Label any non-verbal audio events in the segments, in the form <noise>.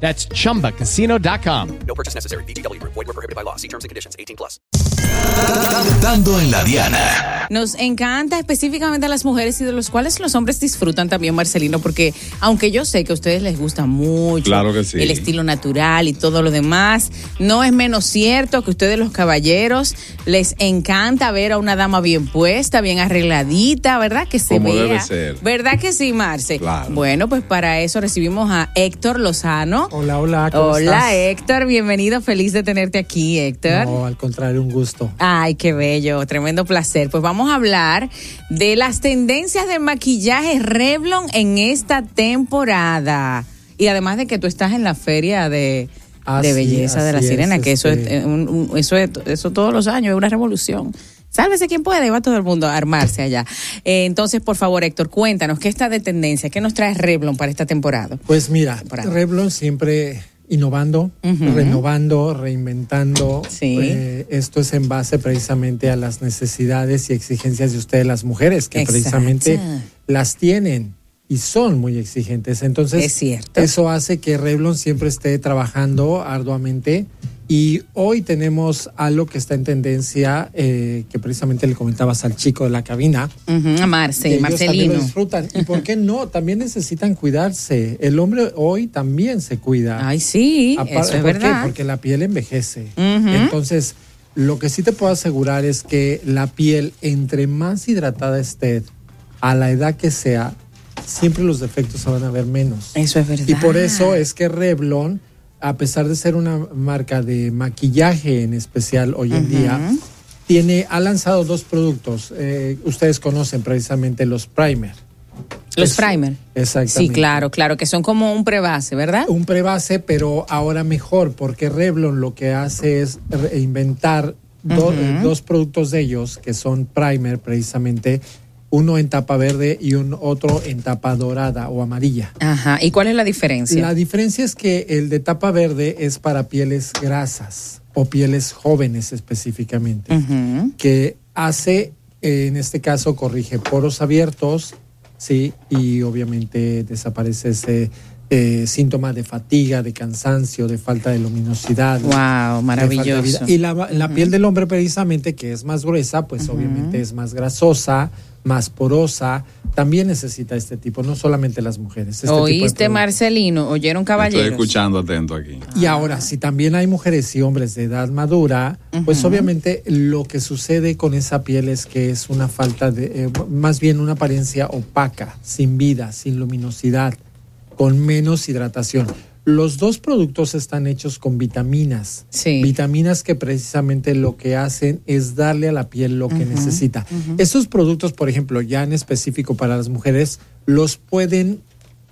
That's chumbacasino.com. No purchase necessary. VGW Group. Void were prohibited by law. See terms and conditions. 18 plus. Dando en la Diana. Nos encanta específicamente a las mujeres y de los cuales los hombres disfrutan también, Marcelino, porque aunque yo sé que a ustedes les gusta mucho Claro que sí. el estilo natural y todo lo demás, no es menos cierto que ustedes los caballeros les encanta ver a una dama bien puesta, bien arregladita, ¿verdad? Que se Como vea. debe ser. ¿Verdad que sí, Marce? Claro. Bueno, pues para eso recibimos a Héctor Lozano. Hola, hola. ¿cómo Hola, estás? Héctor, bienvenido, feliz de tenerte aquí, Héctor. No, al contrario, un gusto. Ay, qué bello, tremendo placer. Pues vamos a hablar de las tendencias de maquillaje Revlon en esta temporada. Y además de que tú estás en la feria de, belleza de la es, sirena, que eso, este- es, un- un- eso es eso todos los años, es una revolución. Sálvese quien puede, va todo el mundo a armarse allá. Eh, entonces, por favor, Héctor, cuéntanos, ¿qué está de tendencia? ¿Qué nos trae Revlon para esta temporada? Pues mira, Temporada. Revlon siempre innovando, renovando, reinventando. Sí. Eh, esto es en base precisamente a las necesidades y exigencias de ustedes, las mujeres, que Exacto. precisamente las tienen y son muy exigentes. Entonces, Es cierto. eso hace que Revlon siempre esté trabajando arduamente. Y hoy tenemos algo que está en tendencia, eh, que precisamente le comentabas al chico de la cabina. A Marce, también Marcelino. lo disfrutan. ¿Y por qué no? También necesitan cuidarse. El hombre hoy también se cuida. Ay, sí, Apar- eso es ¿por qué? verdad. Porque la piel envejece. Entonces, lo que sí te puedo asegurar es que la piel, entre más hidratada esté, a la edad que sea, siempre los defectos se van a ver menos. Eso es verdad. Y por eso es que Revlon, a pesar de ser una marca de maquillaje en especial hoy en día, tiene, ha lanzado dos productos. Eh, ustedes conocen precisamente los primer. Los Es- primer. Exactamente. Sí, claro, claro, que son como un prebase, ¿verdad? Un prebase, pero ahora mejor, porque Revlon lo que hace es inventar do- dos productos de ellos, que son primer precisamente, uno en tapa verde y un otro en tapa dorada o amarilla. Ajá. ¿Y cuál es la diferencia? La diferencia es que el de tapa verde es para pieles grasas o pieles jóvenes específicamente, que hace, eh, en este caso, corrige poros abiertos, sí, y obviamente desaparece ese eh, síntoma de fatiga, de cansancio, de falta de luminosidad. Wow, de falta de maravilloso. Y la, la piel del hombre precisamente, que es más gruesa, pues obviamente es más grasosa, más porosa, también necesita este tipo, no solamente las mujeres. este ¿Oíste. Marcelino? ¿Oyeron Estoy caballeros? escuchando atento aquí. Y ahora, si también hay mujeres y hombres de edad madura, pues obviamente lo que sucede con esa piel es que es una falta de, eh, más bien una apariencia opaca, sin vida, sin luminosidad, con menos hidratación. Los dos productos están hechos con vitaminas. Sí. Vitaminas que precisamente lo que hacen es darle a la piel lo que necesita. Estos productos, por ejemplo, ya en específico para las mujeres, los pueden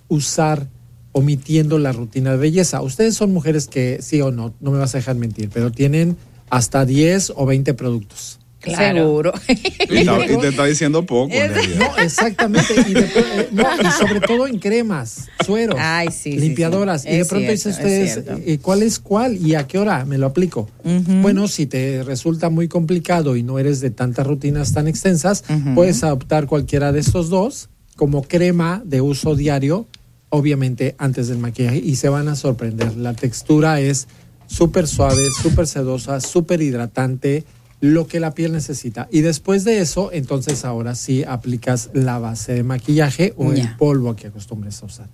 usar omitiendo la rutina de belleza. Ustedes son mujeres que, sí o no, no me vas a dejar mentir, pero tienen hasta 10 o 20 productos. Seguro. <laughs> Y, está- y te está diciendo poco. en realidad. No, exactamente. Y, eh, no, y sobre todo en cremas, sueros, Ay, sí, limpiadoras. sí. Y de Es pronto es ustedes, cierto. eh, ¿cuál es cuál y a qué hora me lo aplico? Bueno, si te resulta muy complicado y no eres de tantas rutinas tan extensas, puedes adoptar cualquiera de estos dos como crema de uso diario, obviamente antes del maquillaje, y se van a sorprender. La textura es súper suave, súper sedosa, súper hidratante, lo que la piel necesita. Y después de eso, entonces ahora sí aplicas la base de maquillaje o el polvo que acostumbres a usar.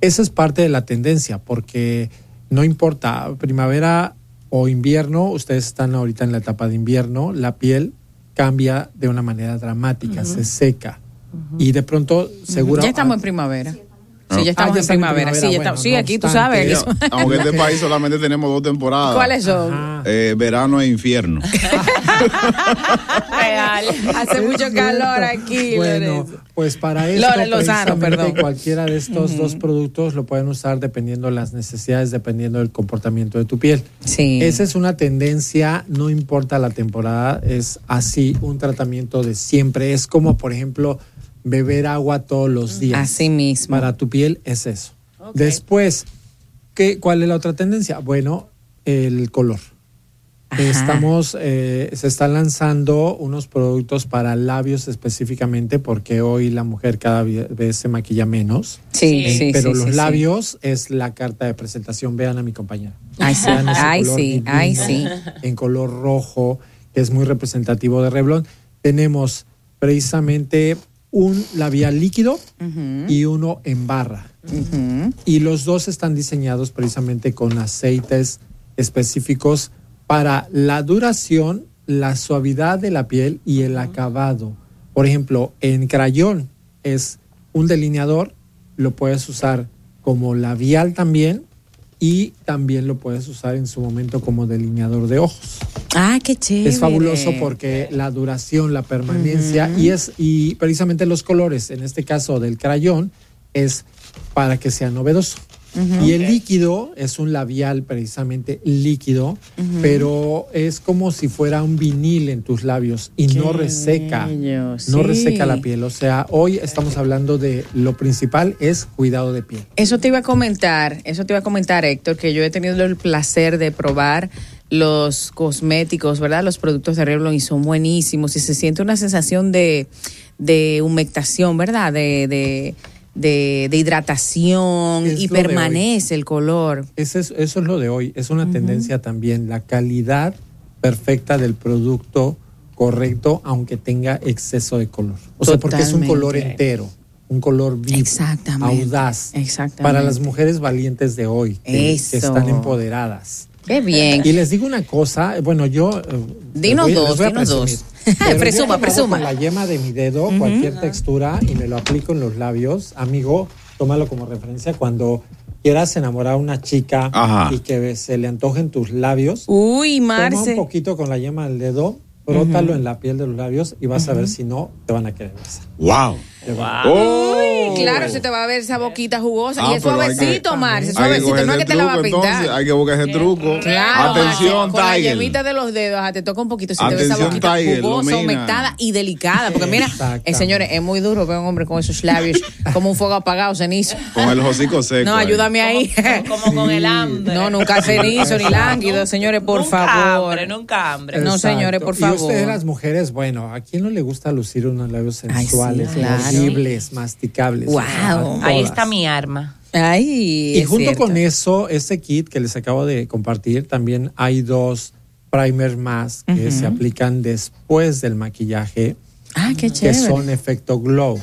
Esa es parte de la tendencia, porque no importa, primavera o invierno, ustedes están ahorita en la etapa de invierno, la piel cambia de una manera dramática, se seca. Y de pronto, seguro. Ya estamos en primavera. Sí, ya Ah, estamos ya en primavera. Sí, primavera. ya estamos- Bueno, sí, no aquí tú sabes. Aunque en este <laughs> país solamente tenemos dos temporadas. ¿Cuáles son? Eh, verano e infierno. <laughs> Real. Hace mucho calor aquí. Bueno, Lorenzo. pues para eso Lore Lozano, perdón. cualquiera de estos dos productos lo pueden usar dependiendo las necesidades, dependiendo del comportamiento de tu piel. Sí. Esa es una tendencia, no importa la temporada, es así un tratamiento de siempre. Es como, por ejemplo, beber agua todos los días. Así mismo. Para tu piel es eso. Después, ¿qué, ¿cuál es la otra tendencia? Bueno, el color. Ajá. Estamos, eh, se están lanzando unos productos para labios específicamente porque hoy la mujer cada vez se maquilla menos. Sí, Eh, sí, pero sí, los sí, sí. labios es la carta de presentación. Vean a mi compañera. Ay, sí, ay, sí, ay, sí. En color rojo, que es muy representativo de Revlon. Tenemos precisamente un labial líquido y uno en barra. Y los dos están diseñados precisamente con aceites específicos para la duración, la suavidad de la piel y el acabado. Por ejemplo, en crayón es un delineador, lo puedes usar como labial también y también lo puedes usar en su momento como delineador de ojos. Ah, qué chévere. Es fabuloso porque la duración, la permanencia y es y precisamente los colores, en este caso del crayón, es para que sea novedoso. Y el líquido es un labial precisamente líquido, pero es como si fuera un vinil en tus labios y no reseca, bello, no sí. reseca la piel. O sea, hoy estamos hablando de lo principal es cuidado de piel. Eso te iba a comentar, eso te iba a comentar, Héctor, que yo he tenido el placer de probar los cosméticos, ¿verdad? Los productos de Revlon y son buenísimos y se siente una sensación de, de humectación, ¿verdad? De, de, de, de hidratación Es y permanece el color. Ese es- eso es lo de hoy. Es una tendencia también, la calidad perfecta del producto correcto, aunque tenga exceso de color. O sea, porque es un color entero, un color vivo, Exactamente. audaz. Exactamente. Para las mujeres valientes de hoy, que, que Eso. están empoderadas. Qué bien. Y les digo una cosa, bueno, yo... eh, Dinos voy- dos, dinos dos. <laughs> Presuma, presuma. Con la yema de mi dedo, cualquier textura, y me lo aplico en los labios. Amigo, tómalo como referencia cuando quieras enamorar a una chica Ajá. y que se le antojen tus labios. Uy, Toma un Marce. poquito con la yema del dedo, frótalo en la piel de los labios y vas a ver si no te van a querer besar. ¡Wow! ¡Oh! Claro, se te va a ver esa boquita jugosa. Ah, y es suavecito, Marce, que suavecito. No es que te la va a pintar. entonces. Hay que buscar ese truco. Claro, Atención, Marce, con la Tiger. yemita de los dedos, ajá, te toca un poquito. Si te ves esa Atención, boquita Tiger, jugosa, humectada y delicada. Porque mira, eh, señores, es muy duro ver a un hombre con esos labios <laughs> como un fuego apagado, cenizo. Con el hocico seco. No, ayúdame ahí. Como con el hambre. No, nunca cenizo ni lánguido, señores, por nunca favor. Hambre, nunca hambre. No, Exacto. señores, por Y favor. ustedes las mujeres, bueno, ¿a quién no le gusta lucir unos labios Ay, sí, sensuales, claro. Masticables? Wow. Ahí está mi arma. Ay, Y junto cierto. con eso, este kit que les acabo de compartir, también hay dos primers más que se aplican después del maquillaje, Ah, qué que chévere. son efecto glow.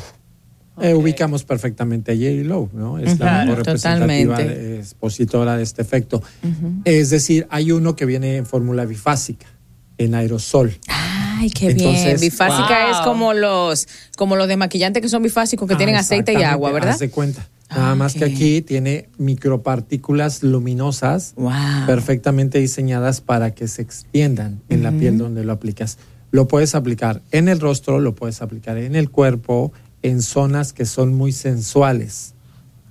Eh, ubicamos perfectamente a J. Lo, ¿no? Es la Ujú, mejor representativa, eh, expositora de este efecto. Es decir, hay uno que viene en fórmula bifásica, en aerosol. Ay, qué bien. Entonces, Bifásica wow. es como los, como los desmaquillantes que son bifásicos, que tienen aceite y agua, ¿verdad? Haz de cuenta. Nada Ah, más que aquí tiene micropartículas luminosas Wow. perfectamente diseñadas para que se extiendan en la piel donde lo aplicas. Lo puedes aplicar en el rostro, lo puedes aplicar en el cuerpo, en zonas que son muy sensuales.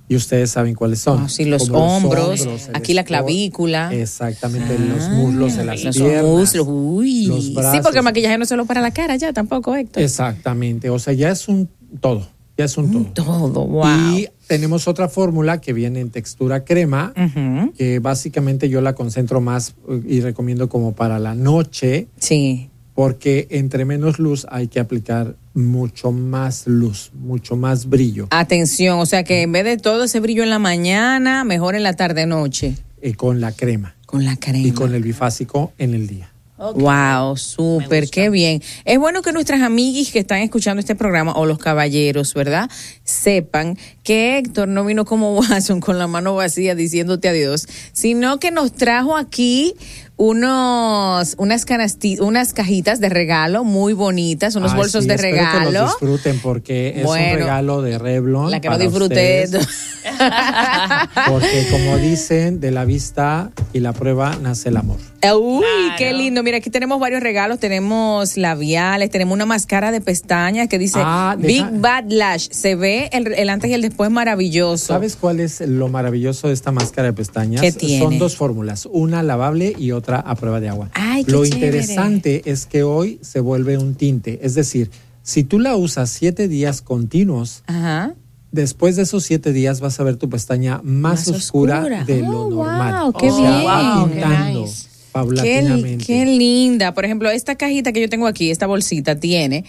Y ustedes saben cuáles son. Ah, sí, los hombros, aquí la clavícula. Exactamente, los muslos de las Los piernas. muslos, uy. los sí, brazos. porque el maquillaje no es solo para la cara ya tampoco, Héctor. Exactamente, o sea, ya es un todo, ya es un todo. Todo, wow. Y tenemos otra fórmula que viene en textura crema, Ujú. que básicamente yo la concentro más y recomiendo como para la noche, Sí. Porque entre menos luz hay que aplicar mucho más luz, mucho más brillo. Atención, o sea que en vez de todo ese brillo en la mañana, mejor en la tarde-noche. eh, con la crema Con la crema. y con el bifásico en el día. Wow, súper, qué bien. Es bueno que nuestras amiguis que están escuchando este programa o los caballeros, ¿verdad? Sepan que Héctor no vino como <laughs> Watson con la mano vacía diciéndote adiós, sino que nos trajo aquí unos unas canasti- unas cajitas de regalo muy bonitas, unos Ay, bolsos sí, de espero regalo. Que los disfruten porque es Bueno, un regalo de Revlon. La que no disfruté. <laughs> Porque como dicen, de la vista y la prueba nace el amor. Uy, qué lindo. Mira, aquí tenemos varios regalos. Tenemos labiales, tenemos una máscara de pestañas que dice Ah, Big Bad Lash. Se ve el, el antes y el después maravilloso. ¿Sabes cuál es lo maravilloso de esta máscara de pestañas? ¿Qué tiene? Son dos fórmulas, una lavable y otra a prueba de agua. Ay, qué lo chévere. interesante es que hoy se vuelve un tinte, es decir, si tú la usas siete días continuos, Ajá. después de esos siete días vas a ver tu pestaña más, Más oscura, oscura. de lo Oh, normal. wow, qué O sea, bien. va Wow, qué nice. Qué linda. Por ejemplo, esta cajita que yo tengo aquí, esta bolsita, tiene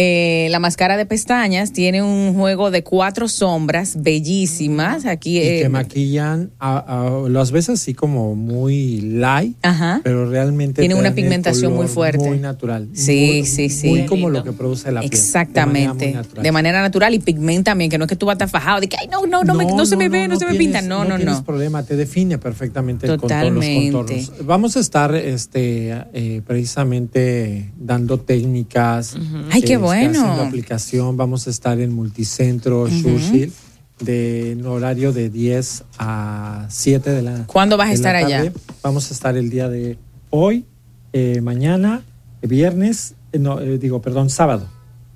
eh, la máscara de pestañas, tiene un juego de cuatro sombras bellísimas. Aquí y eh, que maquillan, a, a- las ves así como muy light, Ajá. pero realmente Tiene una pigmentación muy fuerte. Muy natural. Sí, muy, sí, sí. Muy como lo que produce la piel. Exactamente. De manera natural. y pigmenta también, que no es que tú vas a fajado, de que, ay, no, no, no, me- no se me ve, no, se me pinta. tienes- No, no, tienes no. problema, te define perfectamente con Totalmente. los contornos. Vamos a estar este, eh, precisamente dando técnicas. Ay, qué este, bueno. Haciendo aplicación. Vamos a estar en Multicentro, Churchill, de en horario de 10 a 7 de la ¿Cuándo vas a la estar allá? Vamos a estar el día de hoy, eh, mañana, viernes, eh, no, eh, digo, perdón, sábado.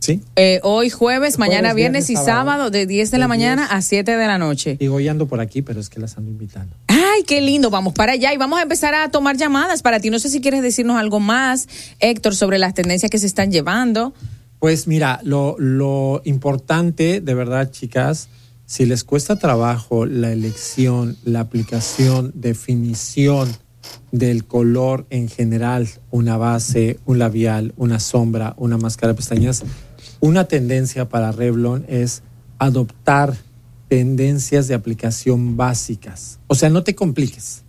¿Sí? Eh, hoy jueves, mañana Jueves, viernes, viernes, y sábado. sábado de 10 de la mañana 10. a 7 de la noche. Digo, ya ando por aquí, pero es que las ando invitando. Ay, qué lindo, vamos para allá y vamos a empezar a tomar llamadas para ti. No sé si quieres decirnos algo más, Héctor, sobre las tendencias que se están llevando. Pues mira, lo, lo importante, de verdad, chicas, si les cuesta trabajo la elección, la aplicación, definición del color en general, una base, un labial, una sombra, una máscara de pestañas, una tendencia para Revlon es adoptar tendencias de aplicación básicas. O sea, no te compliques.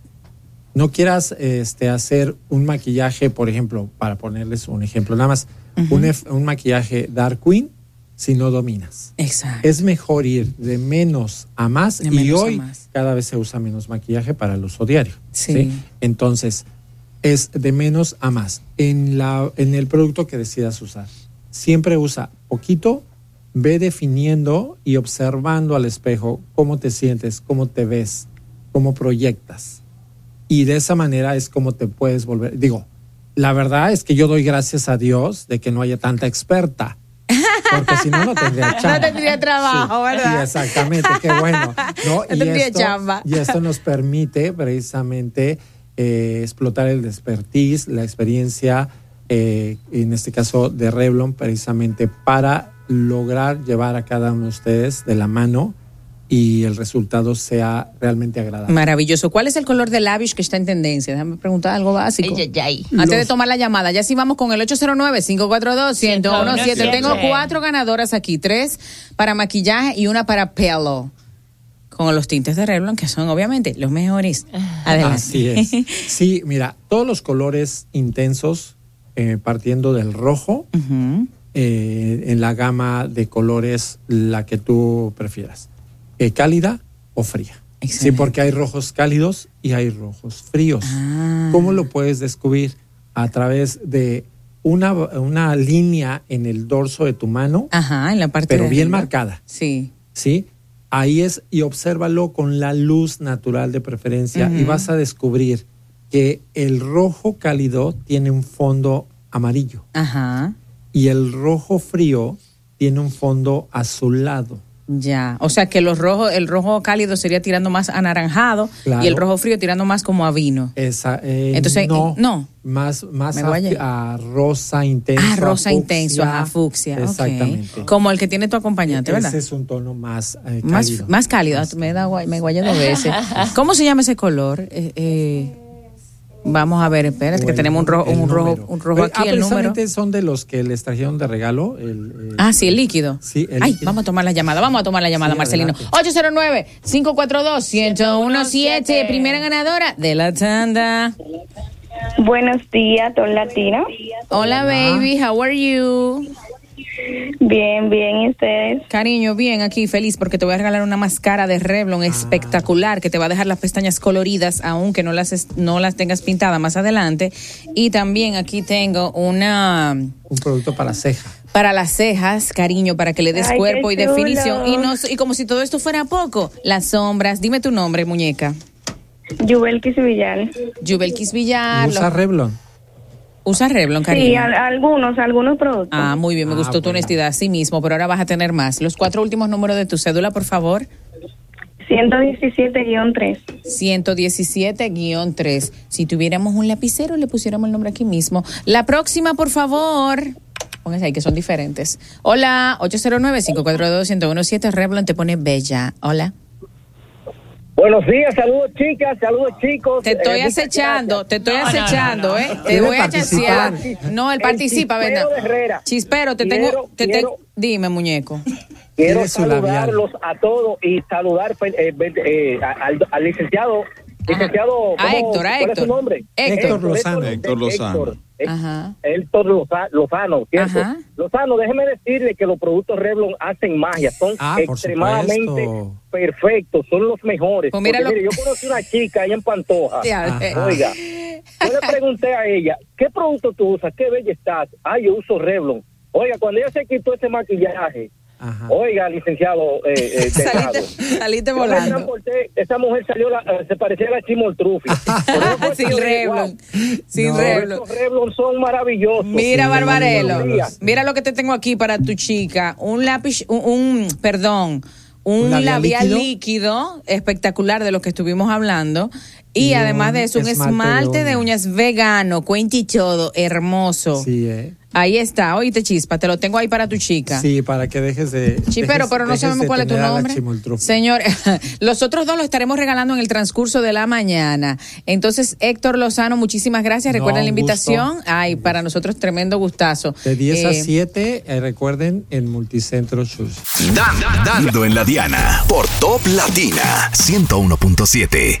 No quieras este, hacer un maquillaje, por ejemplo, para ponerles un ejemplo, nada más, un, maquillaje Dark Queen si no dominas. Exacto. Es mejor ir de menos a más De y hoy más. cada vez se usa menos maquillaje para el uso diario. Sí. Entonces, es de menos a más. En, la, en el producto que decidas usar, siempre usa poquito, ve definiendo y observando al espejo cómo te sientes, cómo te ves, cómo proyectas. Y de esa manera es como te puedes volver. Digo, la verdad es que yo doy gracias a Dios de que no haya tanta experta. Porque si no, no tendría <laughs> chamba. tendría trabajo, ¿verdad? Sí, exactamente, qué bueno. ¿no? <laughs> No tendría chamba. Y esto nos permite precisamente eh, explotar el expertise, la experiencia, eh, en este caso de Revlon, precisamente para lograr llevar a cada uno de ustedes de la mano y el resultado sea realmente agradable. Maravilloso. ¿Cuál es el color de labios que está en tendencia? Déjame preguntar algo básico. Ay, ay, ay. Antes de tomar la llamada, ya sí vamos con el 809-542-1017. Tengo cuatro ganadoras aquí, tres para maquillaje y una para pelo. Con los tintes de Revlon, que son obviamente los mejores. Adelante. Así es. <laughs> Sí, mira, todos los colores intensos, eh, partiendo del rojo, eh, en la gama de colores, la que tú prefieras, eh, cálida o fría. Sí, porque hay rojos cálidos y hay rojos fríos. Ah. ¿Cómo lo puedes descubrir? A través de una, una línea en el dorso de tu mano, Ajá, en la parte pero de bien arriba. marcada. Sí. ¿sí? Ahí es, y obsérvalo con la luz natural de preferencia y vas a descubrir que el rojo cálido tiene un fondo amarillo Ajá. y el rojo frío tiene un fondo azulado. Ya, o sea que los rojos, el rojo cálido sería tirando más anaranjado Claro. y el rojo frío tirando más como a vino. Esa, eh, Entonces, no, eh, no. Más, más a, a rosa intenso. Ah, a rosa fucsia. intenso, ajá, fucsia. Exactamente. Como el que tiene tu acompañante, ¿verdad? Ese es un tono más eh, Más, cálido. más cálido. Ah, Me, da, guay- me guayé dos veces. <laughs> ¿Cómo se llama ese color? Eh, vamos a ver, espérate, que el tenemos un rojo, un rojo, un rojo Pues, aquí, ah, el número. son de los que les trajeron de regalo. El, el- Ah, sí, el líquido. Sí, el Ay, líquido. vamos a tomar la llamada, vamos a tomar la llamada, Sí, Marcelino. adelante. 809-542-1017, primera ganadora de la tanda. Buenos días, Don Latino. Hola, baby, how are you? Bien, bien, ¿y ustedes? Cariño, bien, aquí feliz porque te voy a regalar una máscara de Revlon Ah. espectacular que te va a dejar las pestañas coloridas, aunque no las, es- no las tengas pintadas más adelante. Y también aquí tengo una un producto para ceja. para las cejas, cariño, para que le des Ay, cuerpo y definición. Y, no, y como si todo esto fuera poco, las sombras. Dime tu nombre, muñeca. Yubelkis Villar. Jubelkis Villar. Usa lo- Revlon. Usa Revlon, Sí, cariño. al- algunos, algunos productos. Ah, muy bien, me Ah, gustó tu bueno. honestidad, sí mismo, pero ahora vas a tener más. Los cuatro últimos números de tu cédula, por favor. 117-3. 117-3. Si tuviéramos un lapicero, le pusiéramos el nombre aquí mismo. La próxima, por favor. Póngase ahí que son diferentes. Hola, 809-542-1017. Revlon te pone bella. Hola. Buenos días, saludos chicas, saludos chicos. Te estoy Eh, acechando, te estoy No, no, no, acechando, no. ¿eh? Te ¿Quiere voy a chasear. No, él participa, chispero ¿verdad? Herrera. Chispero, te Quiero- tengo, te quiero- tengo. Dime, muñeco. Quiero labial. saludarlos a todos y saludar pues, eh, eh, al, al licenciado. Licenciado, A ¿cómo- Héctor, a ¿cuál es Héctor. su nombre? Héctor Lozano. Héctor Lozano. Héctor, Héctor, Ajá. Héctor Loza- Lozano, ¿cierto? Ajá. Lozano, déjeme decirle que los productos Revlon hacen magia, son Ah, extremadamente perfectos, son los mejores. Pues mira Porque, lo- mire, yo conocí una chica ahí en Pantoja. <laughs> Eh, Oiga, yo le pregunté a ella, ¿qué producto tú usas? ¿Qué bella estás? Ah, yo uso Revlon. Oiga, cuando ella se quitó ese maquillaje, Ajá. oiga, licenciado eh, eh, <laughs> Saliste, saliste volando. transporté, esa mujer salió, la- eh, se parecía a la Chimoltrufi. <laughs> Sin Revlon. Sin No. Revlon. Estos Revlon son maravillosos. Mira, Sí, Barbarelo, mira lo que te tengo aquí para tu chica. Un lápiz, un, un- perdón, un, ¿Un labial, labial líquido? espectacular de lo que estuvimos hablando. Y, Y además de eso, un esmalte esmalte, de de uñas vegano, cuenti y todo, hermoso. Sí, ¿eh? Ahí está, oíste chispa, te lo tengo ahí para tu chica. Sí, para que dejes de. Chipero, dejes- pero no sabemos cuál es tu nombre. Señor, <laughs> los otros dos los estaremos regalando en el transcurso de la mañana. Entonces, Héctor Lozano, muchísimas gracias. No, Recuerden la gusto. invitación. Ay, para nosotros tremendo gustazo. De 10 a Eh, 7, eh, recuerden, en Multicentro Shoes. Dan- dando en la Diana por Top Latina 101.7.